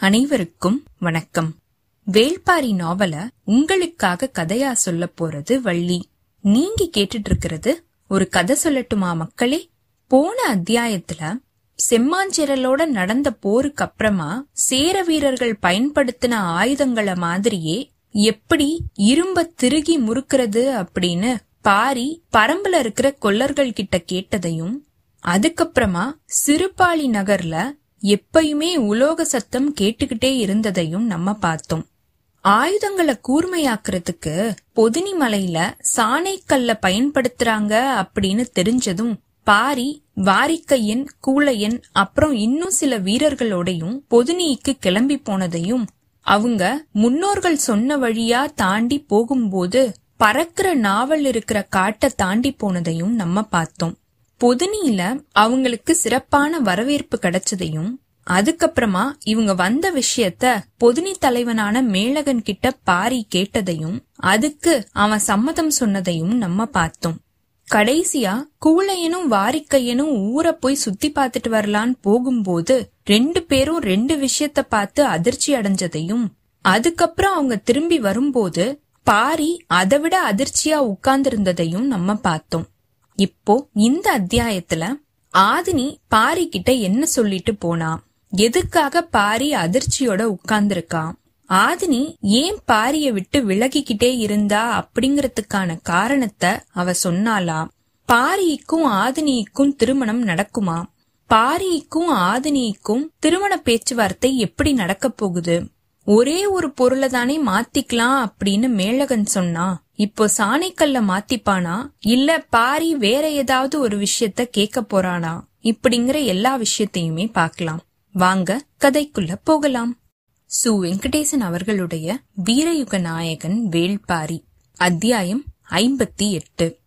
அனைவருக்கும் வணக்கம். வேள்பாரி நாவல உங்களுக்காக கதையா சொல்ல போறது வள்ளி. நீங்க கேட்டுட்டு இருக்கிறது ஒரு கதை சொல்லட்டுமா மக்களே? போன அத்தியாயத்துல செம்மாஞ்சிரலோட நடந்த போருக்கு அப்புறமா சேர வீரர்கள் பயன்படுத்தின ஆயுதங்களை மாதிரியே எப்படி இரும்ப திருகி முறுக்கிறது அப்படின்னு பாரி பரம்புல இருக்கிற கொல்லர்கள் கிட்ட கேட்டதையும் அதுக்கப்புறமா சிறுபாளி நகர்ல எப்பயுமே உலோக சத்தம் கேட்டுக்கிட்டே இருந்ததையும் நம்ம பார்த்தோம். ஆயுதங்களை கூர்மையாக்குறதுக்கு பொதினி மலையில சாணைக்கல்ல பயன்படுத்துறாங்க அப்படின்னு தெரிஞ்சதும் பாரி வாரிக்கையன் கூளையன் அப்புறம் இன்னும் சில வீரர்களோடையும் பொதுனிக்கு கிளம்பி போனதையும் அவங்க முன்னோர்கள் சொன்ன வழியா தாண்டி போகும்போது பறக்கிற நாவல் இருக்கிற காட்டை தாண்டி போனதையும் நம்ம பார்த்தோம். பொதுனியில அவங்களுக்கு சிறப்பான வரவேற்பு கிடைச்சதையும் அதுக்கப்புறமா இவங்க வந்த விஷயத்த பொதுனி தலைவனான மேலகன் கிட்ட பாரி கேட்டதையும் அதுக்கு அவன் சம்மதம் சொன்னதையும் நம்ம பார்த்தோம். கடைசியா கூளையனும் வாரிக்கையனும் ஊரை போய் சுத்தி பார்த்துட்டு வரலான்னு போகும்போது ரெண்டு பேரும் ரெண்டு விஷயத்த பார்த்து அதிர்ச்சி அடைஞ்சதையும் அதுக்கப்புறம் அவங்க திரும்பி வரும்போது பாரி அதை விட அதிர்ச்சியா உட்கார்ந்திருந்ததையும் நம்ம பார்த்தோம். இப்போ இந்த அத்தியாயத்துல ஆதினி பாரி கிட்ட என்ன சொல்லிட்டு போனா? எதுக்காக பாரி அதிர்ச்சியோட உட்கார்ந்திருக்கான் ஆதினி ஏன் பாரிய விட்டு விலகிக்கிட்டே இருந்தா அப்படிங்கறதுக்கான காரணத்தை அவ சொன்னாலா பாரிக்கும் ஆதினிக்கும் திருமணம் நடக்குமா? பாரிக்கும் ஆதினிக்கும் திருமண பேச்சுவார்த்தை எப்படி நடக்க போகுது? ஒரே ஒரு பொருளை தானே மாத்திக்கலாம் அப்படின்னு மேலகன் சொன்னா. இப்போ சாணைக்கல்ல மாத்திப்பானா? இல்ல பாரி வேற ஏதாவது ஒரு விஷயத்த கேட்க போறானா? இப்படிங்கிற எல்லா விஷயத்தையுமே பார்க்கலாம். வாங்க கதைக்குள்ள போகலாம். சு வெங்கடேசன் அவர்களுடைய வீரயுக நாயகன் வேள்பாரி அத்தியாயம் ஐம்பத்தி எட்டு.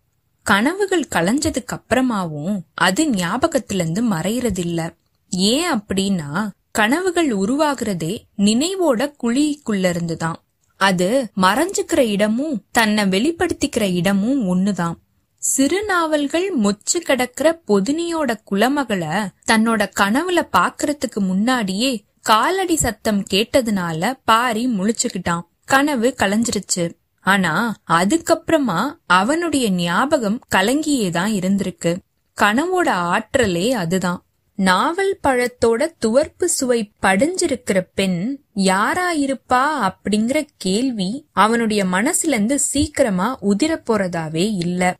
கனவுகள் களைஞ்சதுக்கு அப்புறமாவும் அது ஞாபகத்திலிருந்து மறையறதில்ல. ஏன் அப்படின்னா கனவுகள் உருவாகிறதே நினைவோட குழிக்குள்ள இருந்துதான் அது மறைஞ்சுக்கிற இடமும் தன்னை வெளிப்படுத்திக்கிற இடமும் ஒண்ணுதான். சிறு நாவல்கள் மொச்சு கிடக்கிற பொதுனியோட குலமகளை தன்னோட கனவுல பாக்குறதுக்கு முன்னாடியே காலடி சத்தம் கேட்டதுனால பாரி முழிச்சுக்கிட்டான். கனவு கலைஞ்சிருச்சு. ஆனா அதுக்கப்புறமா அவனுடைய ஞாபகம் கலங்கியேதான் இருந்திருக்கு. கனவோட ஆற்றலே அதுதான். நாவல் பழத்தோட துவர்ப்பு சுவை படிஞ்சிருக்கிற பெண் யாராயிருப்பா அப்படிங்கிற கேள்வி அவனுடைய மனசுலேருந்து சீக்கிரமா உதிர போறதாவே இல்ல.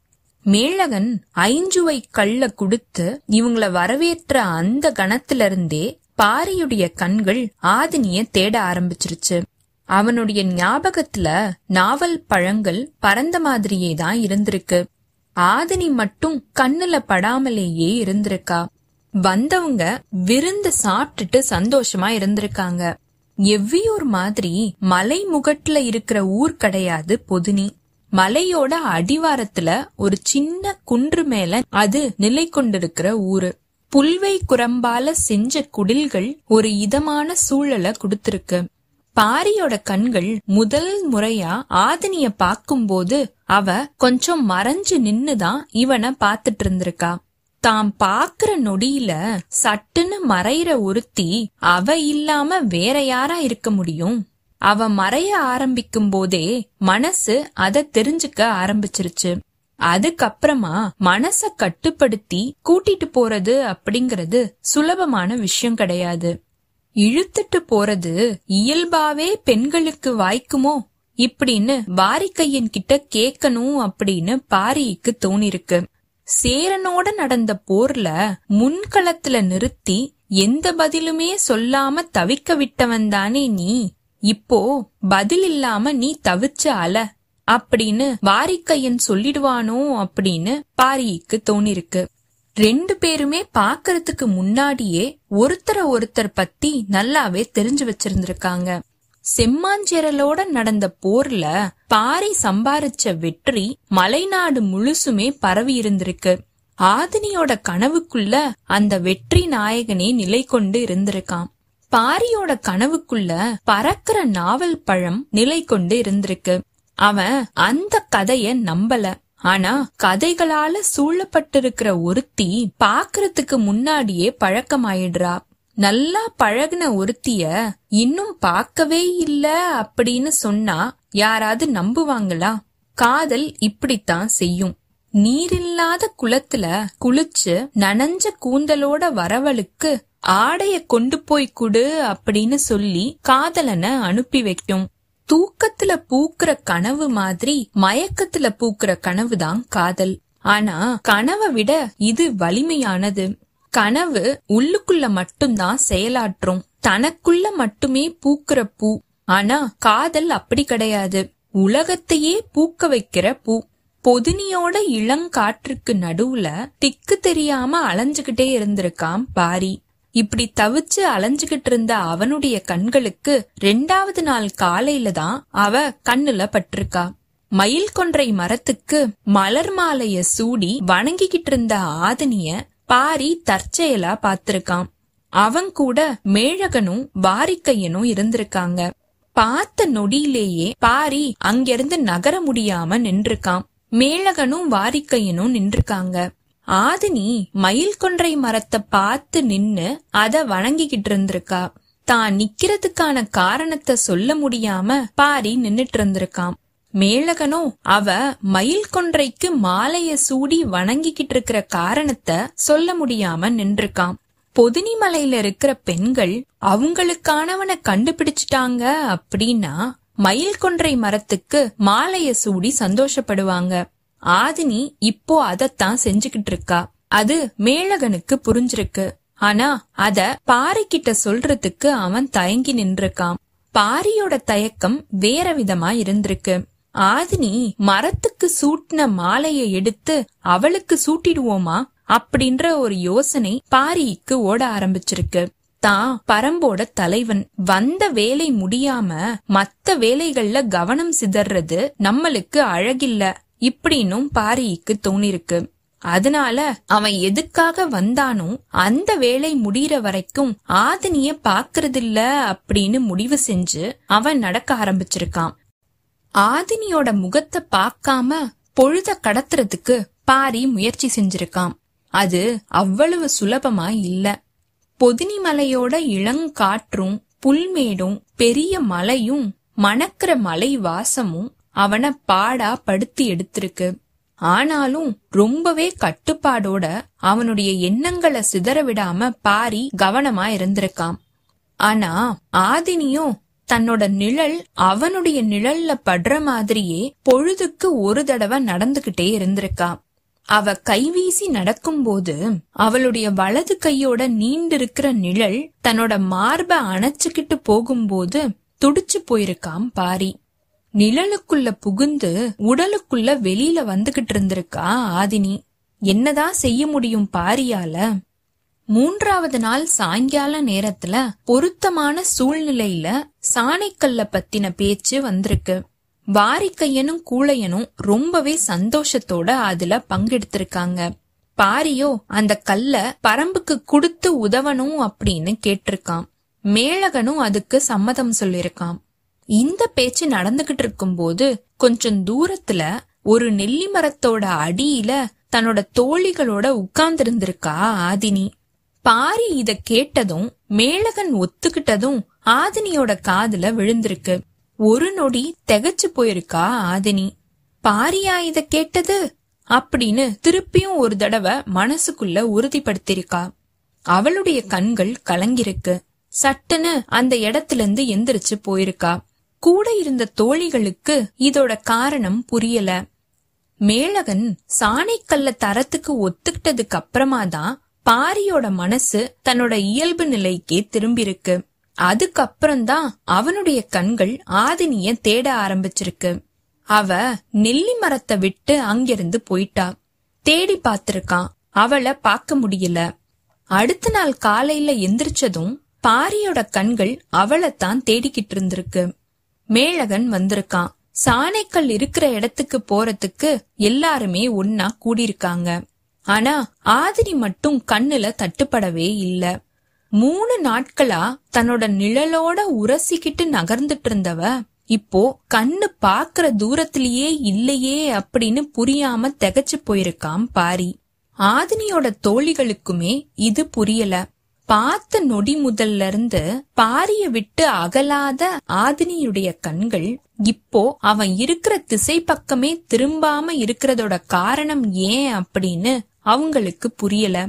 மேளகன் ஐஞ்சுவை கள்ள குடுத்து இவங்கள வரவேற்ற அந்த கணத்துல இருந்தே பாரியுடைய கண்கள் ஆதினிய தேட ஆரம்பிச்சிருச்சு. அவனுடைய ஞாபகத்துல நாவல் பழங்கள் பறந்த மாதிரியே தான் இருந்திருக்கு. ஆதினி மட்டும் கண்ணுல படாமலேயே இருந்திருக்கா. வந்தவங்க விருந்து சாப்பிட்டுட்டு சந்தோஷமா இருந்திருக்காங்க. எவ்வியூர் மாதிரி மலை முகட்டுல இருக்கிற ஊர் கிடையாது பொதுனி. மலையோட அடிவாரத்துல ஒரு சின்ன குன்று மேல அது நிலை கொண்டிருக்கிற ஊரு. புல்வை குரம்பால செஞ்ச குடில்கள் ஒரு இதமான சூழலை கொடுத்திருக்கு. பாரியோட கண்கள் முதல் முறையா ஆதினிய பாக்கும்போது அவ கொஞ்சம் மறைஞ்சு நின்னுதான் இவனை பாத்துட்டு இருந்திருக்கா. தாம் பாக்குற நொடியில சட்டுன்னு மறையிற ஒருத்தி அவ இல்லாம வேற யாரா இருக்க முடியும்? அவ மறைய ஆரம்பிக்கும் போதே மனசு அத தெரிஞ்சுக்க ஆரம்பிச்சிருச்சு. அதுக்கப்புறமா மனச கட்டுப்படுத்தி கூட்டிட்டு போறது அப்படிங்கறது சுலபமான விஷயம் கிடையாது. இழுத்துட்டு போறது இயல்பாவே பெண்களுக்கு வாய்க்குமோ? இப்படின்னு வாரிக்கையன் கிட்ட கேட்கணும் அப்படின்னு பாரிக்கு தோணிருக்கு. சேரனோட நடந்த போர்ல முன்களத்துல நிறுத்தி எந்த பதிலுமே சொல்லாம தவிக்க விட்டவன் தானே நீ. இப்போ பதில் இல்லாம நீ தவிச்ச அல அப்படின்னு வாரிக்கையன் சொல்லிடுவானோ அப்படின்னு பாரிக்கு தோணிருக்கு. ரெண்டு பேருமே பாக்குறதுக்கு முன்னாடியே ஒருத்தர ஒருத்தர் பத்தி நல்லாவே தெரிஞ்சு வச்சிருந்திருக்காங்க. செம்மாஞ்சேரலோட நடந்த போர்ல பாரி சம்பாரிச்ச வெற்றி மலைநாடு முழுசுமே பரவி இருந்திருக்கு. ஆதினியோட கனவுக்குள்ள அந்த வெற்றி நாயகனே நிலை கொண்டு இருந்திருக்கான். பாரியோட கனவுக்குள்ள பறக்கிற நாவல் பழம் நிலை கொண்டு இருந்திருக்கு. அவன் அந்த கதைய நம்பல. ஆனா கதைகளால சூழப்பட்டிருக்கிற ஒருத்தி பாக்குறதுக்கு முன்னாடியே பழக்கமாயிடுறா. நல்லா பழகுன ஒருத்திய இன்னும் பார்க்கவே இல்ல அப்படின்னு சொன்னா யாராவது நம்புவாங்களா? காதல் இப்படித்தான் செய்யும். நீரில்லாத குளத்துல குளிச்சு நனைஞ்ச கூந்தலோட வரவளுக்கு ஆடைய கொண்டு போய் குடு அப்படின்னு சொல்லி காதலனை அனுப்பி வைக்கும். தூக்கத்துல பூக்குற கனவு மாதிரி மயக்கத்துல பூக்குற கனவுதான் காதல். ஆனா கனவை விட இது வலிமையானது. கனவு உள்ளுக்குள்ள மட்டும்தான் செயலாற்றும். தனக்குள்ள மட்டுமே பூக்குற பூ. ஆனா காதல் அப்படி கிடையாது. உலகத்தையே பூக்க வைக்கிற பூ. பொதுனியோட இளங்காற்றுக்கு நடுவுல திக்கு தெரியாம அலைஞ்சுகிட்டே இருந்திருக்கான் பாரி. இப்படி தவிச்சு அலைஞ்சுகிட்டு இருந்த அவனுடைய கண்களுக்கு ரெண்டாவது நாள் காலையில தான் அவ கண்ணுல பட்டிருக்கா. மயில் கொன்றை மரத்துக்கு மலர் மாலைய சூடி வணங்கிக்கிட்டு இருந்த ஆதினிய பாரி தற்செயலா பாத்திருக்கான் அவன் கூட மேழகனும் வாரிக்கையனும் இருந்திருக்காங்க. பார்த்த நொடியிலேயே பாரி அங்கிருந்து நகர முடியாம நின்றுக்கான் மேழகனும் வாரிக்கையனும் நின்றுக்காங்க ஆதினி மயில் கொன்றை மரத்தை பார்த்து நின்னு அத வணங்கிக்கிட்டு இருந்திருக்கா. தான் நிக்கிறதுக்கான காரணத்தை சொல்ல முடியாம பாரி நின்னுட்டு இருந்திருக்கான் மேலகனோ அவ மயில் கொன்றைக்கு மாலைய சூடி வணங்கிக்கிட்டு இருக்கிற காரணத்தை சொல்ல முடியாம நின்றுக்கான் பொதினிமலையில இருக்கிற பெண்கள் அவங்களுக்கானவனை கண்டுபிடிச்சிட்டாங்க அப்படின்னா மயில் கொன்றை மரத்துக்கு மாலைய சூடி சந்தோஷப்படுவாங்க. ஆதினி இப்போ அதத்தான் செஞ்சுகிட்டு இருக்கா அது மேளகனுக்கு புரிஞ்சிருக்கு. ஆனா அத பாரிக்கிட்ட சொல்றதுக்கு அவன் தயங்கி நின்றுக்கான் பாரியோட தயக்கம் வேற விதமா இருந்திருக்கு. ஆதினி மரத்துக்கு சூட்டின மாலையை எடுத்து அவளுக்கு சூட்டிடுவோமா அப்படின்ற ஒரு யோசனை பாரிக்கு ஓட ஆரம்பிச்சிருக்கு. தான் பரம்போட தலைவன். வந்த வேலை முடியாம மத்த வேலைகள்ல கவனம் சிதறது நம்மளுக்கு அழகில்ல இப்படின்னும் பாரிக்கு தோணிருக்கு. அதனால அவன் எதுக்காக வந்தானோ அந்த வேலை முடியற வரைக்கும் ஆதினிய பாக்குறதில்ல அப்படின்னு முடிவு செஞ்சு அவன் நடக்க ஆரம்பிச்சிருக்கான். ஆதினியோட முகத்தை பார்க்காம பொழுத கடத்துறதுக்கு பாரி முயற்சி செஞ்சிருக்கான் அது அவ்வளவு சுலபமா இல்ல. பொதினி மலையோட இளங்காற்றும் புல்மேடும் பெரிய மலையும் மணக்கிற மலை வாசமும் அவன பாடா படுத்தி எடுத்திருக்கு. ஆனாலும் ரொம்பவே கட்டுப்பாடோட அவனுடைய எண்ணங்களை சிதற விடாம பாரி கவனமா இருந்திருக்கான் ஆனா ஆதினியும் தன்னோட நிழல் அவனுடைய நிழல்ல படுற மாதிரியே பொழுதுக்கு ஒரு தடவை நடந்துகிட்டே இருந்திருக்கா. அவ கைவீசி நடக்கும்போது அவளுடைய வலது கையோட நீண்டிருக்கிற நிழல் தன்னோட மார்ப அணைச்சுக்கிட்டு போகும்போது துடிச்சு போயிருக்காம் பாரி. நிழலுக்குள்ள புகுந்து உடலுக்குள்ள வெளியில வந்துகிட்டு இருந்திருக்கா ஆதினி. என்னதான் செய்ய முடியும் பாரியால? மூன்றாவது நாள் சாயங்கால நேரத்துல பொருத்தமான சூழ்நிலையில சாணைக்கல்ல பத்தின பேச்சு வந்திருக்கு. வாரிக்கையனும் கூளையனும் ரொம்பவே சந்தோஷத்தோட அதுல பங்கெடுத்திருக்காங்க. பாரியோ அந்த கல்ல பரம்புக்கு கொடுத்து உதவணும் அப்படின்னு கேட்டிருக்கான் மேலகனும் அதுக்கு சம்மதம் சொல்லிருக்கான் இந்த பேச்சு நடந்துகிட்டு இருக்கும்போது கொஞ்சம் தூரத்துல ஒரு நெல்லி மரத்தோட அடியில தன்னோட தோழிகளோட உட்கார்ந்திருந்திருக்கா ஆதினி. பாரி இத கேட்டதும் மேளகன் ஒத்துக்கிட்டதும் ஆதினியோட காதுல விழுந்திருக்கு. ஒரு நொடி திகச்சு போயிருக்கா ஆதினி. பாரியா இத கேட்டது? அப்படின்னு திருப்பியும் ஒரு தடவை மனசுக்குள்ள உறுதிப்படுத்திருக்கா அவளுடைய கண்கள் கலங்கிருக்கு. சட்டுன்னு அந்த இடத்துல இருந்து எந்திரிச்சு போயிருக்கா. கூட இருந்த தோழிகளுக்கு இதோட காரணம் புரியல. மேளகன் சாணைக்கல்ல தரத்துக்கு ஒத்துக்கிட்டதுக்கு அப்புறமா தான் பாரியோட மனசு தன்னோட இயல்பு நிலைக்கே திரும்பியிருக்கு. அதுக்கப்புறம்தான் அவனுடைய கண்கள் ஆதினிய தேட ஆரம்பிச்சிருக்கு. அவ நெல்லி மரத்தை விட்டு அங்கிருந்து போயிட்டா. தேடி பார்த்திருக்கான். அவளை பார்க்க முடியல. அடுத்த நாள் காலையில எந்திரிச்சதும் பாரியோட கண்கள் அவளைத்தான் தேடிக்கிட்டு இருந்திருக்கு. மேளகன் வந்திருக்கான். சாணைக்கல் இருக்கிற இடத்துக்கு போறதுக்கு எல்லாருமே ஒன்னா கூடியிருக்காங்க. ஆனா ஆதிரி மட்டும் கண்ணுல தட்டுப்படவே இல்ல. மூணு நாட்களா தன்னோட நிழலோட உரசிக்கிட்டு நகர்ந்துட்டு இருந்தவ இப்போ கண்ணு பாக்குற தூரத்திலேயே இல்லையே அப்படின்னு புரியாம திகச்சு போயிருக்காம் பாரி. ஆதினியோட தோழிகளுக்குமே இது புரியல. பார்த்த நொடி முதல்ல இருந்து பாரிய விட்டு அகலாத ஆதினியுடைய கண்கள் இப்போ அவன் இருக்கிற திசை பக்கமே திரும்பாம இருக்கிறதோட காரணம் ஏன் அப்படின்னு அவங்களுக்கு புரியல.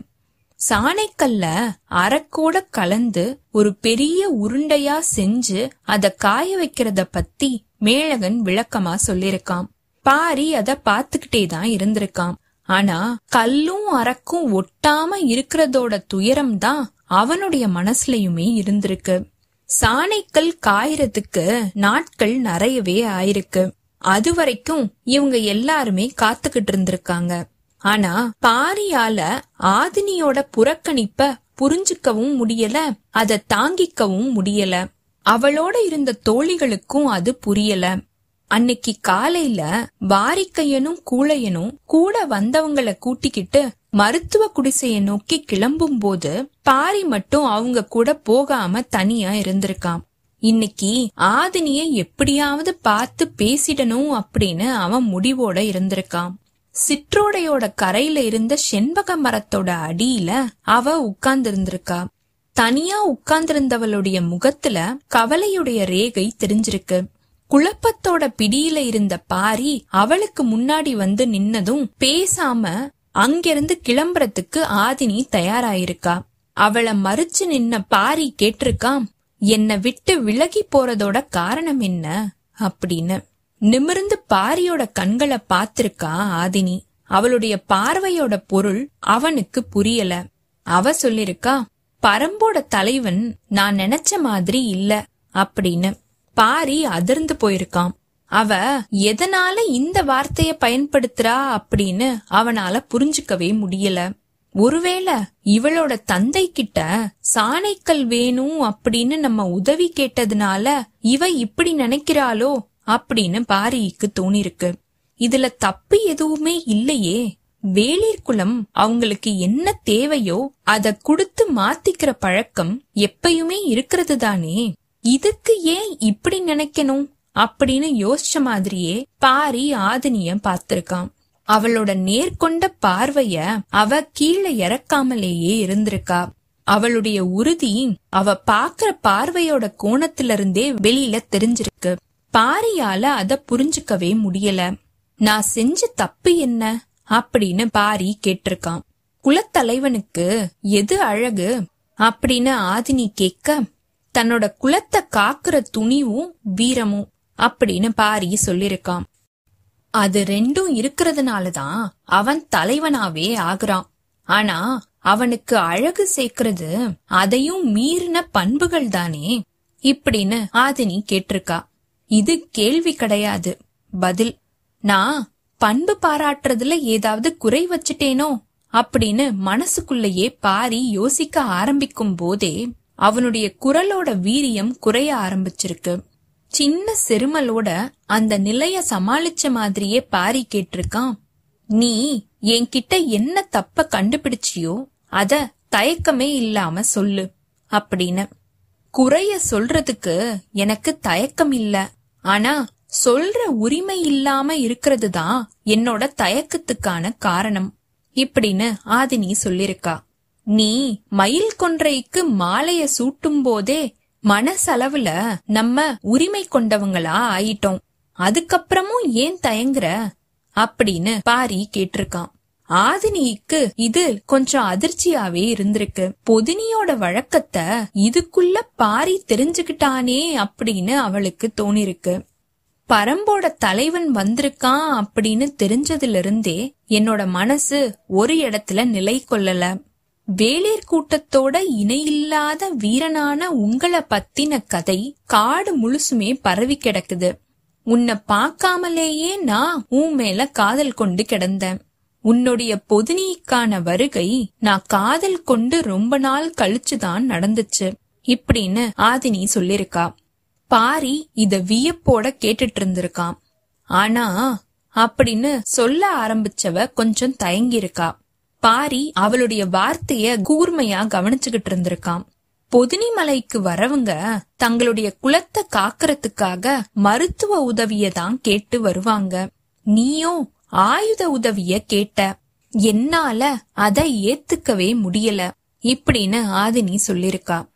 சாணைக்கல்ல அறக்கோட கலந்து ஒரு பெரிய உருண்டையா செஞ்சு அத காய வைக்கிறத பத்தி மேழகன் விளக்கமா சொல்லிருக்கான். பாரி அத பாத்துக்கிட்டே தான் இருந்திருக்கான். ஆனா கல்லும் அரக்கும் ஒட்டாம இருக்கிறதோட துயரம் தான் அவனுடைய மனசுலயுமே இருந்திருக்கு. சாணைக்கல் காயறதுக்கு நாட்கள் நிறையவே ஆயிருக்கு. அது வரைக்கும் இவங்க எல்லாருமே காத்துக்கிட்டு இருந்திருக்காங்க. ஆனா பாரியால ஆதினியோட புறக்கணிப்ப புரிஞ்சுக்கவும் முடியல அத தாங்கிக்கவும் முடியல. அவளோட இருந்த தோழிகளுக்கும் அது புரியல. அன்னைக்கு காலையில வாரிக்கையனும் கூழையனும் கூட வந்தவங்கள கூட்டிக்கிட்டு மருத்துவ குடிசைய நோக்கி கிளம்பும் போது பாரி மட்டும் அவங்க கூட போகாம தனியா இருந்திருக்கான். இன்னைக்கு ஆதினிய எப்படியாவது பார்த்து பேசிடணும் அப்படின்னு அவன் முடிவோட இருந்திருக்கான். சிற்றோடையோட கரையில இருந்த செண்பக மரத்தோட அடியில அவ உட்கார்ந்து இருந்திருக்கா தனியா உட்கார்ந்திருந்தவளுடைய முகத்துல கவலையுடைய ரேகை தெரிஞ்சிருக்கு. குழப்பத்தோட பிடியில இருந்த பாரி அவளுக்கு முன்னாடி வந்து நின்னதும் பேசாம அங்கிருந்து கிளம்புறதுக்கு ஆதினி தயாராயிருக்கா. அவளை மறுச்சு நின்ன பாரி கேட்டிருக்காம் என்னை விட்டு விலகி போறதோட காரணம் என்ன? அப்படின்னு. நிமிர்ந்து பாரியோட கண்களை பார்த்திருக்கா ஆதினி? அவளுடைய பார்வையோட பொருள் அவனுக்கு புரியல. அவ சொல்லிருக்கா பரம்போட தலைவன் நான் நினைச்ச மாதிரி இல்ல அப்படின்னு. பாரி அதிர்ந்து போயிருக்கான் அவ எதனால இந்த வார்த்தைய பயன்படுத்துறா? அப்படின்னு அவனால புரிஞ்சுக்கவே முடியல. ஒருவேளை இவளோட தந்தை கிட்ட சாணைக்கல் வேணும் அப்படின்னு நம்ம உதவி கேட்டதுனால இவ இப்படி நினைக்கிறாளோ அப்படின்னு பாரிக்கு தோணிருக்கு. இதுல தப்பு எதுவுமே இல்லையே. வேளிர்குலம் அவங்களுக்கு என்ன தேவையோ அத குடுத்து மாத்திக்கிற பழக்கம் எப்பயுமே இருக்கிறது தானே. இதுக்கு ஏன் இப்படி நினைக்கணும்? அப்படின்னு யோசிச்ச மாதிரியே பாரி ஆதினிய பார்த்திருக்கான். அவளோட நேர்கொண்ட பார்வைய அவ கீழே இறக்காமலேயே இருந்திருக்கா. அவளுடைய உறுதி அவ பாக்குற பார்வையோட கோணத்துல இருந்தே வெளியில தெரிஞ்சிருக்கு. பாரியால அத புரிஞ்சுக்கவே முடியல. நான் செஞ்ச தப்பு என்ன? அப்படின்னு பாரி கேட்டிருக்கான். குலத்தலைவனுக்கு எது அழகு? அப்படின்னு ஆதினி கேட்க தன்னோட குலத்தை காக்குற துணிவும் வீரமும் அப்படின்னு பாரி சொல்லிருக்கான். அது ரெண்டும் இருக்கிறதுனாலதான் அவன் தலைவனாவே ஆகுறான். ஆனா அவனுக்கு அழகு சேர்க்கறது அதையும் மீறின பண்புகள் தானே? இப்படின்னு ஆதினி கேட்டிருக்கா. இது கேள்வி கிடையாது. பதில் நான் பண்பு பாராட்டுறதுல ஏதாவது குறை வச்சுட்டேனோ? அப்படின்னு மனசுக்குள்ளேயே பாரி யோசிக்க ஆரம்பிக்கும் போதே அவனுடைய குரலோட வீரியம் குறைய ஆரம்பிச்சிருக்கு. சின்ன செருமலோட அந்த நிலைய சமாளிச்ச மாதிரியே பாரி கேட்டிருக்கான். நீ என்கிட்ட என்ன தப்ப கண்டுபிடிச்சியோ அத தயக்கமே இல்லாம சொல்லு அப்படின்னு. குறைய சொல்றதுக்கு எனக்கு தயக்கம் இல்ல ஆனா சொல்ற உரிமை இல்லாம இருக்கிறது தான் என்னோட தயக்கத்துக்கான காரணம். இப்படின்னு ஆதினி சொல்லிருக்கா. நீ மயில் கொன்றைக்கு மாலைய சூட்டும் போதே மனசளவுல நம்ம உரிமை கொண்டவங்களா ஆயிட்டோம். அதுக்கப்புறமும் ஏன் தயங்குற? அப்படின்னு பாரி கேட்டிருக்கான். ஆதினிக்கு இது கொஞ்சம் அதிர்ச்சியாவே இருந்திருக்கு. பொதினியோட வழக்கத்தை இதுக்குள்ள பாரி தெரிஞ்சுக்கிட்டானே அப்படின்னு அவளுக்கு தோணிருக்கு. பரம்போட தலைவன் வந்திருக்கான் அப்படின்னு தெரிஞ்சதுல இருந்தே என்னோட மனசு ஒரு இடத்துல நிலை கொள்ளல. வேளிர் கூட்டத்தோட இணையில்லாத வீரனான உங்களை பத்தின கதை காடு முழுசுமே பரவி கிடக்குது. உன்னை பார்க்காமலேயே நான் உன் மேல காதல் கொண்டு கிடந்தேன். உன்னுடைய பொதுனிக்கான வருகை நான் காதல் கொண்டு ரொம்ப நாள் கழிச்சுதான் நடந்துச்சு. இப்படின்னு ஆதினி சொல்லிருக்கா. பாரி இத வியப்போட கேட்டுட்டு இருந்திருக்கான் ஆனா அப்படின்னு சொல்ல ஆரம்பிச்சவ கொஞ்சம் தயங்கியிருக்கா. பாரி அவளுடைய வார்த்தைய கூர்மையா கவனிச்சுகிட்டு இருந்திருக்கான் பொதினி மலைக்கு வரவங்க தங்களுடைய குலத்தை காக்கறதுக்காக மருத்துவ உதவிய தான் கேட்டு வருவாங்க. நீயும் ஆயுத உதவிய கேட்ட. என்னால அதை ஏத்துக்கவே முடியல. இப்படின்னு ஆதினி சொல்லிருக்கா.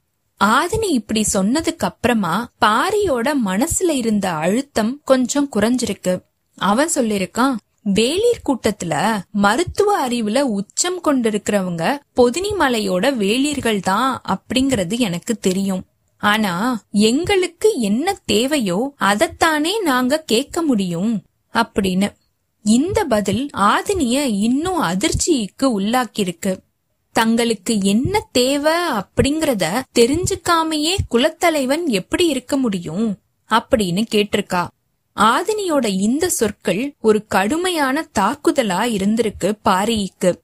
ஆதினி இப்படி சொன்னதுக்கு அப்புறமா பாரியோட மனசுல இருந்த அழுத்தம் கொஞ்சம் குறைஞ்சிருக்கு. அவன் சொல்லிருக்கான் வேளிர் கூட்டத்துல மருத்துவ அறிவுல உச்சம் கொண்டிருக்கிறவங்க பொதினி மலையோட வேளிர்கள் தான் அப்படிங்கறது எனக்கு தெரியும். ஆனா எங்களுக்கு என்ன தேவையோ அதத்தானே நாங்க கேட்க முடியும். அப்படின்னு. இந்த பதில் ஆதினிய இன்னும் அதிர்ச்சிக்கு உள்ளாக்கியிருக்கு. தங்களுக்கு என்ன தேவை அப்படிங்கறத தெரிஞ்சுக்காமையே குலத்தலைவன் எப்படி இருக்க முடியும் அப்படின்னு கேட்டிருக்கா. ஆதினியோட இந்த சொற்கள் ஒரு கடுமையான தாக்குதலா இருந்திருக்கு பாரிக்கு.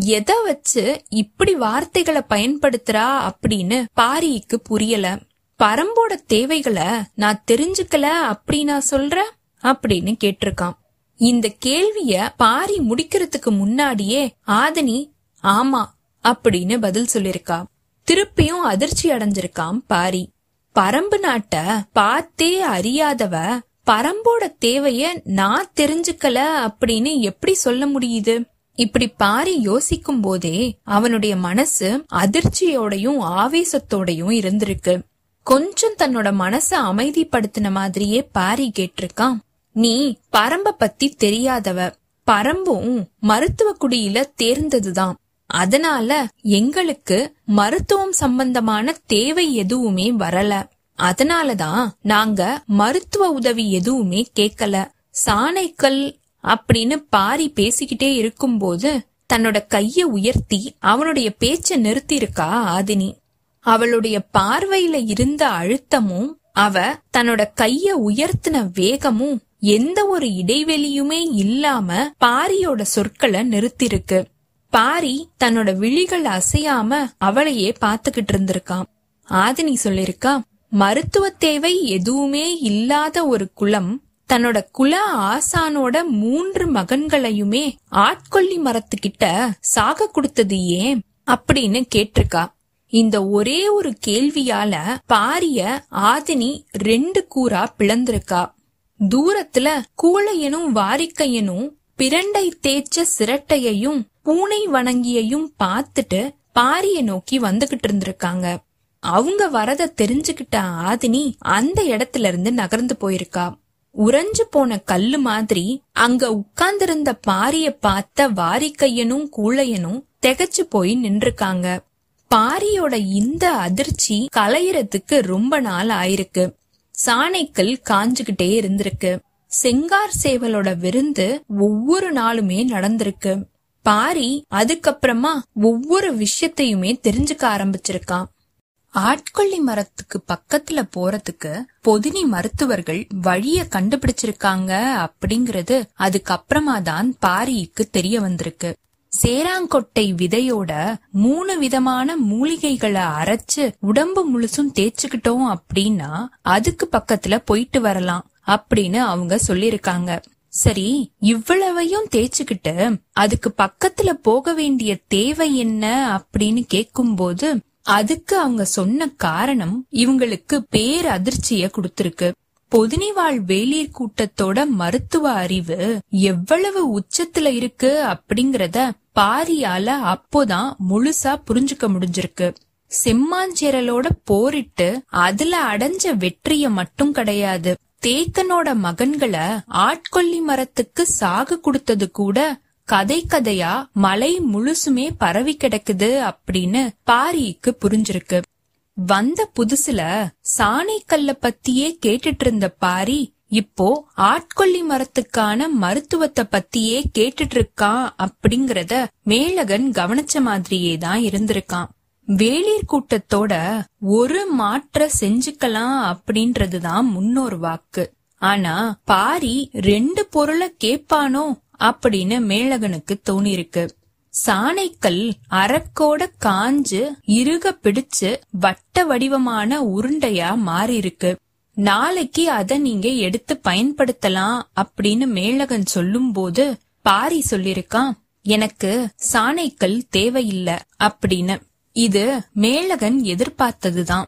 எதை வச்சு இப்படி வார்த்தைகளை பயன்படுத்துறா அப்படின்னு பாரிக்கு புரியல. பரம்போட தேவைகளை நான் தெரிஞ்சுக்கல அப்படின்னா சொல்ற? அப்படின்னு கேட்டிருக்கான். இந்த கேள்விய பாரி முடிக்கிறதுக்கு முன்னாடியே ஆதினி ஆமா அப்படின்னு பதில் சொல்லிருக்கா. திருப்பியும் அதிர்ச்சி அடைஞ்சிருக்காம் பாரி. பரம்பு நாட்ட பார்த்தே அறியாதவ பரம்போட தேவைய நான் தெரிஞ்சுக்கல அப்படின்னு எப்படி சொல்ல முடியுது? இப்படி பாரி யோசிக்கும் போதே அவனுடைய மனசு அதிர்ச்சியோடையும் ஆவேசத்தோடையும் இருந்திருக்கு. கொஞ்சம் தன்னோட மனச அமைதிப்படுத்தின மாதிரியே பாரி கேட்டிருக்கான் நீ பரம்ப பத்தி தெரியாதவ. பரம்பும் மருத்துவ குடியில தேர்ந்ததுதான். அதனால எங்களுக்கு மருத்துவம் சம்பந்தமான தேவை எதுவுமே வரல. அதனாலதான் நாங்க மருத்துவ உதவி எதுவுமே கேட்கல. சாணைக்கல் அப்படின்னு பாரி பேசிக்கிட்டே இருக்கும்போது தன்னோட கைய உயர்த்தி அவனுடைய பேச்ச நிறுத்தியிருக்கா ஆதினி. அவளுடைய பார்வையில இருந்த அழுத்தமும் அவ தன்னோட கைய உயர்த்தின வேகமும் எந்த ஒரு இடைவெளியுமே இல்லாம பாரியோட சொற்களை நிறுத்திருக்கு. பாரி தன்னோட விழிகள் அசையாம அவளையே பாத்துக்கிட்டு இருந்திருக்கான் ஆதினி சொல்லிருக்கா மருத்துவ தேவை எதுவுமே இல்லாத ஒரு குலம் தன்னோட குல ஆசானோட மூன்று மகன்களையுமே ஆட்கொல்லி மரத்துக்கிட்ட சாக கொடுத்தது ஏன்? அப்படின்னு கேட்டிருக்கா. இந்த ஒரே ஒரு கேள்வியால பாரிய ஆதினி ரெண்டு கூறா பிளந்திருக்கா. தூரத்துல கூழையனும் வாரிக்கையனும் பிரண்டை தேய்ச்ச சிரட்டையையும் பூனை வணங்கியையும் பார்த்துட்டு பாரிய நோக்கி வந்துகிட்டு இருந்திருக்காங்க. அவங்க வரத தெரிஞ்சுக்கிட்ட ஆதினி அந்த இடத்துல இருந்து நகர்ந்து போயிருக்கா. உறைஞ்சு போன கல்லு மாதிரி அங்க உட்கார்ந்திருந்த பாரிய பார்த்த வாரிக்கையனும் கூழையனும் திகச்சு போய் நின்றுக்காங்க. பாரியோட இந்த அதிர்ச்சி கலையறதுக்கு ரொம்ப நாள் ஆயிருக்கு. சாணைக்கல் காஞ்சுகிட்டே இருந்திருக்கு. செங்கார் சேவலோட விருந்து ஒவ்வொரு நாளுமே நடந்திருக்கு. பாரி அதுக்கப்புறமா ஒவ்வொரு விஷயத்தையுமே தெரிஞ்சுக்க ஆரம்பிச்சிருக்கான். ஆட்கொள்ளி மரத்துக்கு பக்கத்துல போறதுக்கு பொதினி மருத்துவர்கள் வழிய கண்டுபிடிச்சிருக்காங்க அப்படிங்கறது அதுக்கப்புறமா தான் பாரிக்கு தெரிய வந்திருக்கு. சேராங்கொட்டை விதையோட மூணு விதமான மூலிகைகளை அரைச்சு உடம்பு முழுசும் தேய்ச்சுக்கிட்டோம் அப்படின்னா அதுக்கு பக்கத்துல போயிட்டு வரலாம் அப்படின்னு அவங்க சொல்லிருக்காங்க சரி இவ்வளவையும் தேய்ச்சுக்கிட்டு அதுக்கு பக்கத்துல போக வேண்டிய தேவை என்ன அப்படின்னு கேக்கும்போது அதுக்கு அவங்க சொன்ன காரணம் இவங்களுக்கு பேர் அதிர்ச்சிய கொடுத்திருக்கு. பொதினிவாழ் வேலீர் கூட்டத்தோட மருத்துவ அறிவு எவ்வளவு உச்சத்துல இருக்கு அப்படிங்கறத பாரியால அப்போதான் முழுசா புரிஞ்சுக்க முடிஞ்சிருக்கு. செம்மாஞ்சேரலோட போரிட்டு அதுல அடைஞ்ச வெற்றிய மட்டும் கிடையாது. தேக்கனோட மகன்களை ஆட்கொல்லி மரத்துக்கு சாகு கொடுத்தது கூட கதை கதையா மலை முழுசுமே பரவி கிடக்குது அப்படின்னு பாரிக்கு புரிஞ்சிருக்கு. வந்த புதுசுல சாணைக்கல்ல பத்தியே கேட்டுட்டு இருந்த பாரி இப்போ ஆட்கொல்லி மரத்துக்கான மருத்துவத்தை பத்தியே கேட்டுட்டு இருக்கான் அப்படிங்கறத மேலகன் கவனிச்ச மாதிரியே தான் இருந்திருக்கான். வேளிர் கூட்டத்தோட ஒரு மாற்ற செஞ்சுக்கலாம் அப்படின்றதுதான் முன்னோர் வாக்கு. ஆனா பாரி ரெண்டு பொருளை கேப்பானோ அப்படின்னு மேலகனுக்கு தோணிருக்கு சாணைக்கல் அரக்கோட காஞ்சு இறுக பிடிச்சு வட்ட வடிவமான உருண்டையா மாறியிருக்கு. நாளைக்கு அத நீங்க எடுத்து பயன்படுத்தலாம் அப்படின்னு மேலகன் சொல்லும்போது பாரி சொல்லிருக்கான் எனக்கு சாணைக்கல் தேவையில்ல அப்படின்னு. இது மேலகன் எதிர்பார்த்ததுதான்.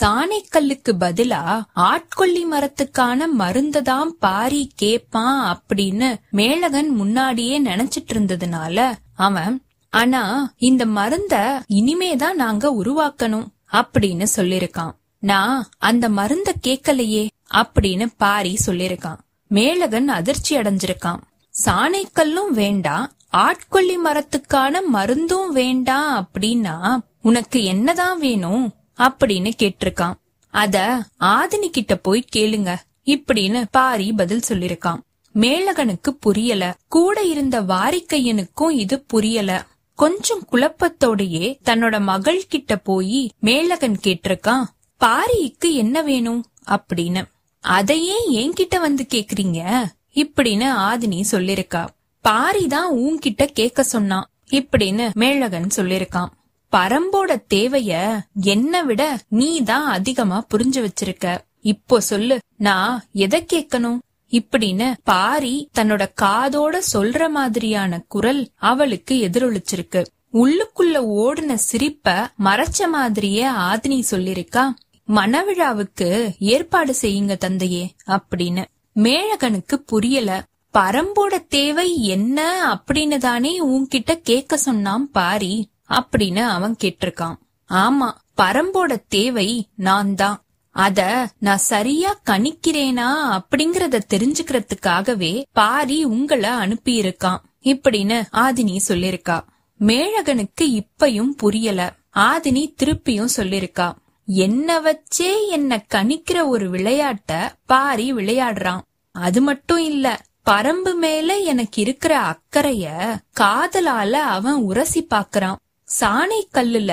சாணைக்கல்லுக்கு பதிலா ஆட்கொல்லி மரத்துக்கான மருந்ததான் பாரி கேப்பான் அப்படின்னு மேலகன் முன்னாடியே நினைச்சிட்டு இருந்ததுனால அவன் ஆனா இந்த மருந்த இனிமேதான் நாங்க உருவாக்கணும் அப்படின்னு சொல்லிருக்கான். நான் அந்த மருந்த கேக்கலையே அப்படின்னு பாரி சொல்லிருக்கான். மேலகன் அதிர்ச்சி அடைஞ்சிருக்கான். சாணைக்கல்லும் வேண்டாம் ஆட்கொல்லி மரத்துக்கான மருந்தும் வேண்டாம் அப்படின்னா உனக்கு என்னதான் வேணும் அப்படின்னு கேட்டிருக்கான். அத ஆதினி கிட்ட போய் கேளுங்க இப்படின்னு பாரி பதில் சொல்லிருக்கான். மேலகனுக்கு புரியல. கூட இருந்த வாரிக்கையனுக்கும் இது புரியல. கொஞ்சம் குழப்பத்தோடையே தன்னோட மகள் கிட்ட போய் மேலகன் கேட்டிருக்கான் பாரிக்கு என்ன வேணும்? அப்படின்னு. அதையே என்கிட்ட வந்து கேக்குறீங்க? இப்படின்னு ஆதினி சொல்லிருக்கா. பாரி தான் உன்கிட்ட கேட்க சொன்னான் இப்படின்னு மேலகன் சொல்லிருக்கான். பரம்போட தேவைய என்ன விட நீ தான் அதிகமா புரிஞ்சு வச்சிருக்க. இப்போ சொல்லு நான் எதை கேட்கணும்? இப்படின்னு பாரி தன்னோட காதோட சொல்ற மாதிரியான குரல் அவளுக்கு எதிரொலிச்சிருக்கு. உள்ளுக்குள்ள ஓடுன சிரிப்ப மறைச்ச மாதிரியே ஆதினி சொல்லிருக்கா மணவிழாவுக்கு ஏற்பாடு செய்யுங்க தந்தையே அப்படின்னு. மேழகனுக்கு புரியல பரம்போட தேவை என்ன அப்படின்னு தானே உன்கிட்ட கேட்க சொன்னான் பாரி அப்படின்னு அவன் கேட்டிருக்கான். ஆமா பரம்போட தேவை நான் தான் அத நான் சரியா கணிக்கிறேனா அப்படிங்கறத தெரிஞ்சுக்கிறதுக்காகவே பாரி உங்களை அனுப்பியிருக்கான். இப்படின்னு ஆதினி சொல்லிருக்கா. மேழகனுக்கு இப்பயும் புரியல. ஆதினி திருப்பியும் சொல்லிருக்கா. என்ன வச்சே என்ன கணிக்கிற ஒரு விளையாட்ட பாரி விளையாடுறான். அது மட்டும் இல்ல பரம்பு மேல எனக்கு இருக்கிற அக்கறைய காதலால அவன் உரசி பாக்குறான். சாணை கல்லுல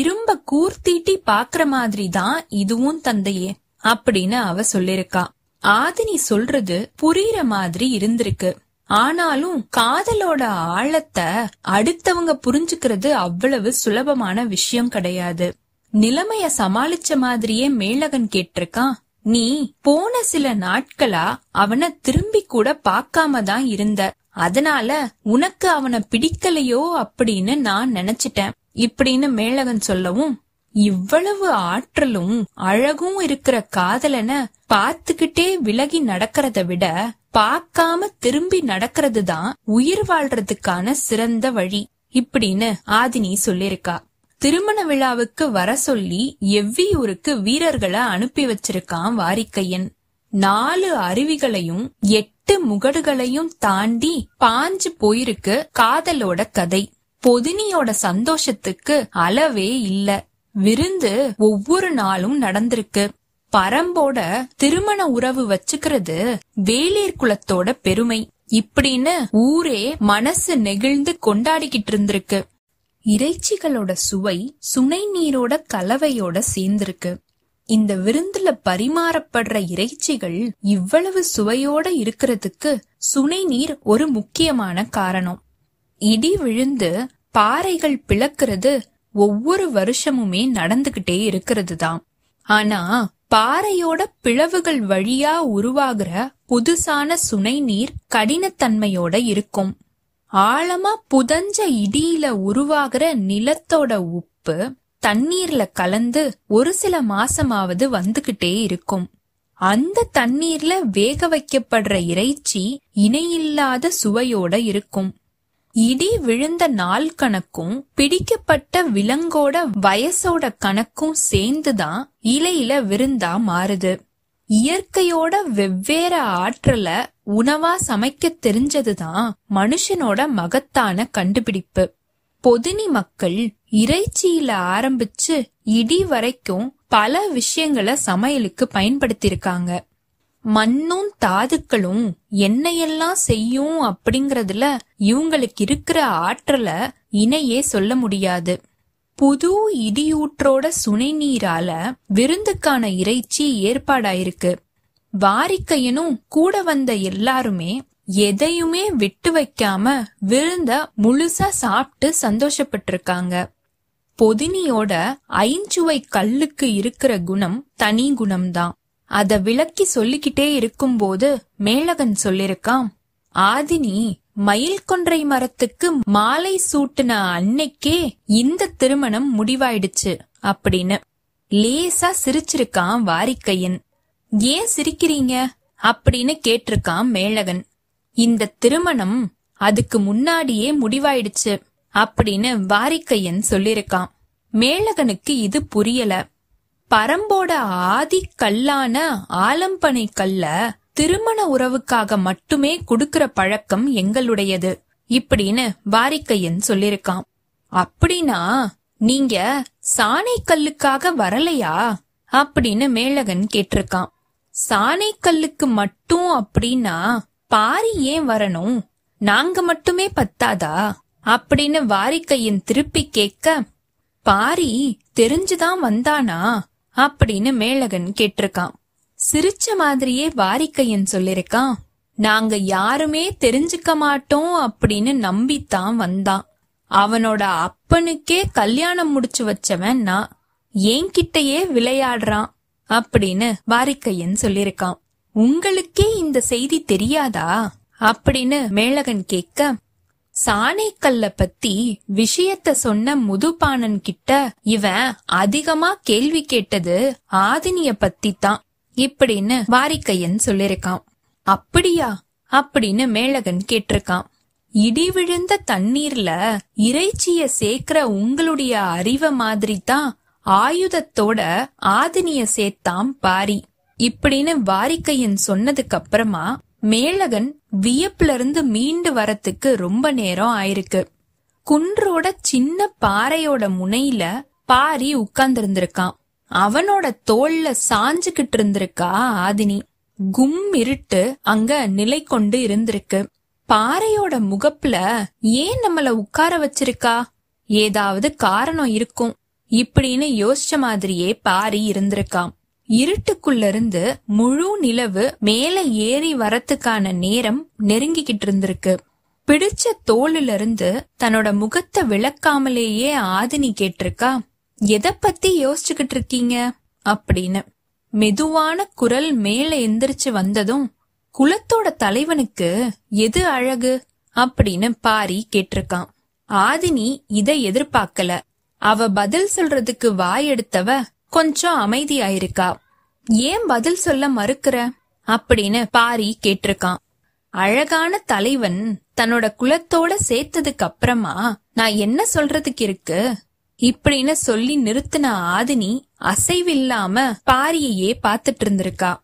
இரும்ப கூர்த்தீட்டி பாக்குற மாதிரி தான் இதுவும் தந்தையே அப்படின்னு அவ சொல்லிருக்கா. ஆதினி சொல்றது புரியுற மாதிரி இருந்திருக்கு. ஆனாலும் காதலோட ஆழத்தை அடுத்தவங்க புரிஞ்சுக்கிறது அவ்வளவு சுலபமான விஷயம் கிடையாது. நிலைமைய சமாளிச்ச மாதிரியே மேலகன் கேட்டிருக்கான் நீ போன சில நாட்களா அவனை திரும்பி கூட பாக்காம தான் இருந்த. அதனால உனக்கு அவனை பிடிக்கலையோ அப்படின்னு நான் நினைச்சிட்டேன். இப்படின்னு மேலகன் சொல்லவும் இவ்வளவு ஆற்றலும் அழகும் இருக்கிற காதலன பார்த்துக்கிட்டே விலகி நடக்கிறத விட பார்க்காம திரும்பி நடக்கிறது தான் உயிர் வாழ்றதுக்கான சிறந்த வழி இப்படின்னு ஆதினி சொல்லிருக்கா திருமண விழாவுக்கு வர சொல்லி எவ்வியூருக்கு வீரர்களை அனுப்பி வச்சிருக்கான் வாரிக்கையன். நாலு அருவிகளையும் எட்டு எட்டு முகடுகளையும் தாண்டி பாஞ்சு போயிருக்கு காதலோட கதை. பொதினியோட சந்தோஷத்துக்கு அளவே இல்ல. விருந்து ஒவ்வொரு நாளும் நடந்திருக்கு. பரம்போட திருமண உறவு வச்சுக்கிறது வேலேர் குலத்தோட பெருமை. இப்படின்னு ஊரே மனசு நெகிழ்ந்து கொண்டாடிக்கிட்டு இருந்திருக்கு. இறைச்சிகளோட சுவை சுனை நீரோட கலவையோட சேர்ந்திருக்கு. இந்த விருந்துல பரிமாறப்படுற இறைச்சிகள் இவ்வளவு சுவையோட இருக்கிறதுக்கு சுனை நீர் ஒரு முக்கியமான காரணம். இடி விழுந்து பாறைகள் பிளக்கிறது ஒவ்வொரு வருஷமுமே நடந்துகிட்டே இருக்கிறது தான் ஆனா பாறையோட பிளவுகள் வழியா உருவாகிற புதுசான சுனை நீர் கடினத்தன்மையோட இருக்கும். ஆழமா புதஞ்ச இடியில உருவாகிற நிலத்தோட உப்பு தண்ணீர்ல கலந்து ஒரு சில மாசமாவது வந்துகிட்டே இருக்கும். அந்த தண்ணீர்ல வேக வைக்கப்படுற இறைச்சி இணையில்லாத சுவையோட இருக்கும். இடி விழுந்த நாள் கணக்கும் பிடிக்கப்பட்ட விலங்கோட வயசோட கணக்கும் சேர்ந்துதான் இலையில விருந்தா மாறுது. இயற்கையோட வெவ்வேறு ஆற்றல உணவா சமைக்க தெரிஞ்சதுதான் மனுஷனோட மகத்தான கண்டுபிடிப்பு. பொதினி மக்கள் இறைச்சியில ஆரம்பிச்சு இடி வரைக்கும் பல விஷயங்களை சமையலுக்கு பயன்படுத்தியிருக்காங்க. மண்ணும் தாதுக்களும் என்னையெல்லாம் செய்யும் அப்படிங்கறதுல இவங்களுக்கு இருக்கிற ஆற்றல இணையே சொல்ல முடியாது. புது இடியூற்றோட சுனை நீரால விருந்துக்கான இறைச்சி ஏற்பாடாயிருக்கு. வாரிக்கையனும் கூட வந்த எல்லாருமே எதையுமே விட்டு வைக்காம விருந்த முழுசா சாப்பிட்டு சந்தோஷப்பட்டிருக்காங்க. பொதினியோட ஐஞ்சுவை கல்லுக்கு இருக்கிற குணம் தனி குணம்தான். அத விளக்கி சொல்லிக்கிட்டே இருக்கும்போது மேலகன் சொல்லிருக்கான் ஆதினி மயில் கொன்றை மரத்துக்கு மாலை சூட்டுன அன்னைக்கே இந்த திருமணம் முடிவாயிடுச்சு அப்படின்னு லேசா சிரிச்சிருக்கான் வாரிக்கையன். ஏன் சிரிக்கிறீங்க? அப்படின்னு கேட்டிருக்கான் மேலகன். இந்த திருமணம் அதுக்கு முன்னாடியே முடிவாயிடுச்சு. அப்படின்னு வாரிக்கையன் சொல்லிருக்கான். மேலகனுக்கு இது புரியல. பரம்போட ஆதி கல்லான ஆலம்பனை கல்ல திருமண உறவுக்காக மட்டுமே குடுக்கிற பழக்கம் எங்களுடையது இப்படின்னு வாரிக்கையன் சொல்லிருக்கான். அப்படின்னா நீங்க சாணை கல்லுக்காக வரலையா? அப்படின்னு மேலகன் கேட்டிருக்கான். சாணை கல்லுக்கு மட்டும் அப்படின்னா பாரி ஏன் வரணும்? நாங்க மட்டுமே பத்தாதா? அப்படின்னு வாரிக்கையன் திருப்பி கேட்க பாரி தெரிஞ்சுதான் வந்தானா? அப்படின்னு மேலகன் கேட்டிருக்கான். சிரிச்ச மாதிரியே வாரிக்கையன் சொல்லிருக்கான் நாங்க யாருமே தெரிஞ்சுக்க மாட்டோம் அப்படின்னு நம்பித்தான் வந்தான். அவனோட அப்பனுக்கே கல்யாணம் முடிச்சு வச்சவன் நான். என்கிட்டயே விளையாடுறான் அப்படின்னு வாரிக்கையன் சொல்லிருக்கான். உங்களுக்கே இந்த செய்தி தெரியாதா? அப்படின்னு மேலகன் கேட்க சாணைக்கல்ல பத்தி விஷயத்த சொன்ன முதுபானன் கிட்ட இவன் அதிகமா கேள்வி கேட்டது ஆதினிய பத்தி தான் இப்படின்னு வாரிக்கையன் சொல்லிருக்கான். அப்படியா? அப்படின்னு மேலகன் கேட்டிருக்கான். இடி விழுந்த தண்ணீர்ல இறைச்சிய சேர்க்கிற உங்களுடைய அறிவ மாதிரி தான் ஆயுதத்தோட ஆதினிய சேர்த்தாம் பாரி. இப்படின்னு வாரிக்கையன் சொன்னதுக்கு அப்புறமா மேலகன் வியப்புல இருந்து மீண்டு வரத்துக்கு ரொம்ப நேரம் ஆயிருக்கு. குன்றோட சின்ன பாறையோட முனையில பாரி உட்கார்ந்திருந்திருக்கான். அவனோட தோல்ல சாஞ்சுகிட்டு இருந்திருக்கா ஆதினி. கும் இருட்டு அங்க நிலை கொண்டு இருந்திருக்கு. பாறையோட முகப்புல ஏன் நம்மள உட்கார வச்சிருக்கா? ஏதாவது காரணம் இருக்கும். இப்படின்னு யோசிச்ச மாதிரியே பாரி இருந்திருக்கான். இருட்டுக்குள்ள இருந்து முழு நிலவு மேல ஏறி வரத்துக்கான நேரம் நெருங்கிக்கிட்டு இருந்திருக்கு பிடிச்ச தோலுல இருந்து தன்னோட முகத்தை விளக்காமலேயே ஆதினி கேட்டிருக்கா எதை பத்தி யோசிச்சுக்கிட்டு இருக்கீங்க அப்படின்னு. மெதுவான குரல் மேல எந்திரிச்சு வந்ததும் குலத்தோட தலைவனுக்கு எது அழகு? அப்படின்னு பாரி கேட்டிருக்கான். ஆதினி இதை எதிர்பார்க்கல. அவ பதில் சொல்றதுக்கு வாய் எடுத்தவ கொஞ்சம் அமைதியாயிருக்கா. ஏன் பதில் சொல்ல மறுக்கிற? அப்படின்னு பாரி கேட்டிருக்கான். அழகான தலைவன் தன்னோட குலத்தோட சேர்த்ததுக்கு அப்புறமா நான் என்ன சொல்றதுக்கு இருக்கு? இப்படின்னு சொல்லி நிறுத்தின ஆதினி அசைவில்லாம பாரியையே பாத்துட்டு இருந்திருக்கா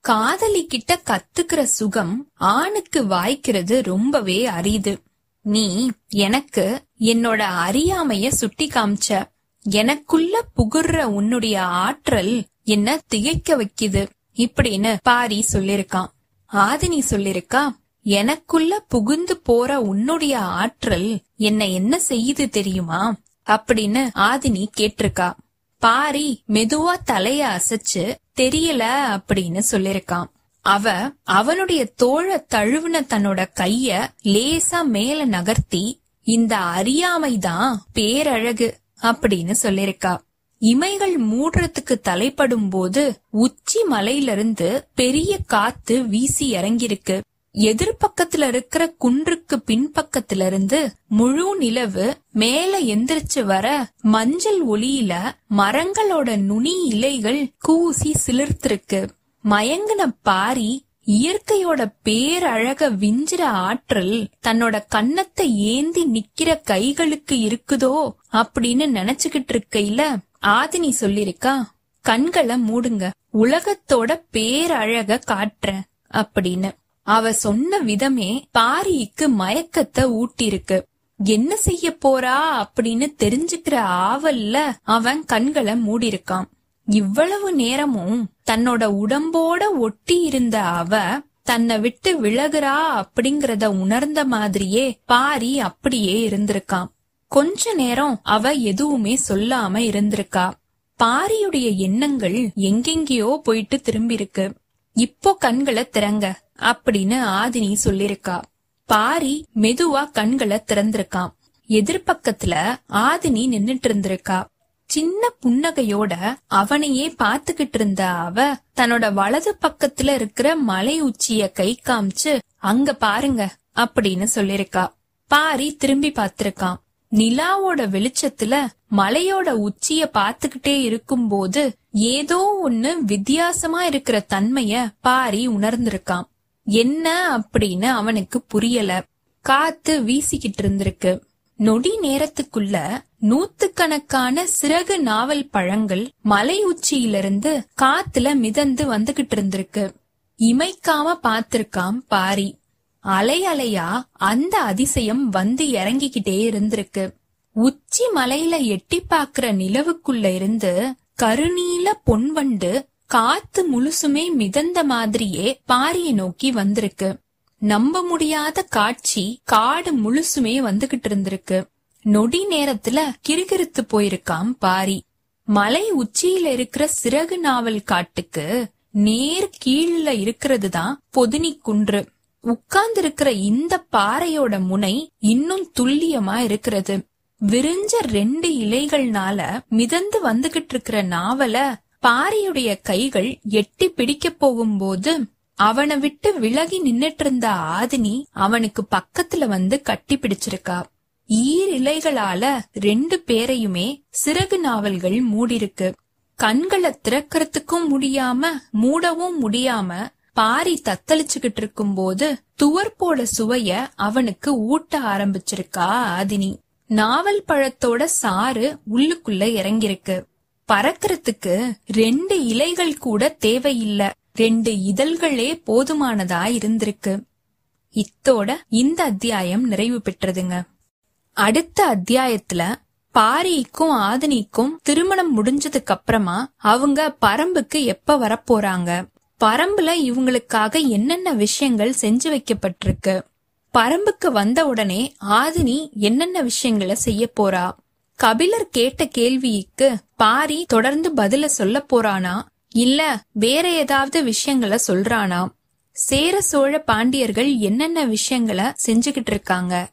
காதலி கிட்ட கத்துக்கிற சுகம் ஆணுக்கு வாய்க்கிறது ரொம்பவே அரிது. நீ எனக்கு என்னோட அறியாமைய சுட்டி காமிச்ச எனக்குள்ள புகுற உன்னுடைய ஆற்றல் என்ன திகைக்க வைக்குது? இப்படின்னு பாரி சொல்லிருக்கான். ஆதினி சொல்லிருக்கா எனக்குள்ள புகுந்து போற உன்னுடைய ஆற்றல் என்ன என்ன செய்யுது தெரியுமா? அப்படின்னு ஆதினி கேட்டிருக்கா. பாரி மெதுவா தலைய அசைச்சு தெரியல அப்படின்னு சொல்லிருக்கான். அவ அவனுடைய தோழ தழுவுன தன்னோட கைய லேசா மேல நகர்த்தி இந்த அறியாமைதான் பேரழகு. அப்படின்னு சொல்லிருக்கா இமைகள் மூடுறதுக்கு தலைப்படும் போது உச்சி மலையிலிருந்து பெரிய காத்து வீசி இறங்கிருக்கு எதிர்பக்கத்துல இருக்கிற குன்றுக்கு பின்பக்கத்துல இருந்து முழு நிலவு மேல எந்திரிச்சு வர மஞ்சள் ஒளியில மரங்களோட நுனி இலைகள் கூசி சிலிர்த்திருக்கு. மயங்கின பாரி இயற்கையோட பேரழக விஞ்சிற ஆற்றல் தன்னோட கன்னத்தை ஏந்தி நிக்கிற கைகளுக்கு இருக்குதோ அப்படின்னு நினைச்சுக்கிட்டு இருக்கையில ஆதினி சொல்லிருக்கா கண்களை மூடுங்க உலகத்தோட பேரழக காட்டுறேன் அப்படின்னு. அவ சொன்ன விதமே பாரிக்கு மயக்கத்தை ஊட்டிருக்கு என்ன செய்ய போறா அப்படின்னு தெரிஞ்சுக்கிற ஆவல்ல அவன் கண்களை மூடிருக்கான் இவ்வளவு நேரமும் தன்னோட உடம்போட ஒட்டி இருந்த அவ தன்னை விட்டு விலகுறா அப்படிங்கறத உணர்ந்த மாதிரியே பாரி அப்படியே இருந்திருக்கான் கொஞ்ச நேரம் அவ எதுவுமே சொல்லாம இருந்திருக்கா. பாரியுடைய எண்ணங்கள் எங்கெங்கேயோ போயிட்டு திரும்பியிருக்கு. இப்போ கண்களை திறங்க அப்படின்னு ஆதினி சொல்லிருக்கா பாரி மெதுவா கண்களை திறந்திருக்கான் எதிர்பக்கத்துல ஆதினி நின்னுட்டு இருந்திருக்கா. சின்ன புன்னகையோட அவனையே பாத்துக்கிட்டு இருந்த அவ தன்னோட வலது பக்கத்துல இருக்கிற மலை உச்சிய கை காமிச்சு அங்க பாருங்க அப்படின்னு சொல்லிருக்கா பாரி திரும்பி பாத்திருக்கான் நிலாவோட வெளிச்சத்துல மலையோட உச்சிய பாத்துக்கிட்டே இருக்கும்போது ஏதோ ஒண்ணு வித்தியாசமா இருக்கிற தன்மைய பாரி உணர்ந்திருக்கான். என்ன? அப்படின்னு அவனுக்கு புரியல. காத்து வீசிக்கிட்டு இருந்திருக்கு. நொடி நேரத்துக்குள்ள நூத்துக்கணக்கான சிறகு நாவல் பழங்கள் மலை உச்சியிலிருந்து காத்துல மிதந்து வந்துகிட்டு இருந்திருக்கு. இமைக்காம பாத்திருக்காம் பாரி. அலை அலையா அந்த அதிசயம் வந்து இறங்கிக்கிட்டே இருந்திருக்கு. உச்சி மலையில எட்டி பாக்குற நிலவுக்குள்ள இருந்து கருநீல பொன்வண்டு காத்து முழுசுமே மிதந்த மாதிரியே பாரிய நோக்கி வந்திருக்கு. நம்ப முடியாத காட்சி காடு முழுசுமே வந்துகிட்டு இருந்திருக்கு. நொடி நேரத்துல கிறுகிறுத்து போயிருக்காம் பாரி. மலை உச்சியில இருக்கிற சிறகு நாவல் காட்டுக்கு நேர் கீழ இருக்கிறது தான் பொதினி குன்று. உட்கார்ந்திருக்கிற இந்த பாறையோட முனை இன்னும் துல்லியமா இருக்கிறது. விரிஞ்ச ரெண்டு இலைகள்னால மிதந்து வந்துகிட்டு இருக்கிற நாவல பாரியுடைய கைகள் எட்டி பிடிக்க போகும்போது அவனை விட்டு விலகி நின்னுட்டு இருந்த ஆதினி அவனுக்கு பக்கத்துல வந்து கட்டி பிடிச்சிருக்கா. ஈர் இலைகளால ரெண்டு பேரையுமே சிறகு நாவல்கள் மூடிருக்கு. கண்களை திறக்கிறதுக்கும் முடியாம மூடவும் முடியாம பாரி தத்தளிச்சுக்கிட்டு இருக்கும்போது துவர்ப்போட சுவைய அவனுக்கு ஊட்ட ஆரம்பிச்சிருக்கா ஆதினி. நாவல் பழத்தோட சாறு உள்ளுக்குள்ள இறங்கிருக்கு பறக்கிறதுக்கு ரெண்டு இலைகள் கூட தேவையில்ல. ரெண்டு இதழ்களே போதுமானதா இருந்திருக்கு. இத்தோட இந்த அத்தியாயம் நிறைவு பெற்றதுங்க. அடுத்த அத்தியாயத்துல பாரிக்கும் ஆதினிக்கும் திருமணம் முடிஞ்சதுக்கு அப்புறமா அவங்க பரம்புக்கு எப்ப வரப்போறாங்க? பரம்புல இவங்களுக்காக என்னென்ன விஷயங்கள் செஞ்சு வைக்கப்பட்டிருக்கு? பரம்புக்கு வந்த உடனே ஆதினி என்னென்ன விஷயங்களை செய்ய போறா? கபிலர் கேட்ட கேள்விக்கு பாரி தொடர்ந்து பதில சொல்ல போறானா? இல்ல வேற ஏதாவது விஷயங்களை சொல்றானா? சேர சோழ பாண்டியர்கள் என்னென்ன விஷயங்களை செஞ்சுகிட்டு இருக்காங்க?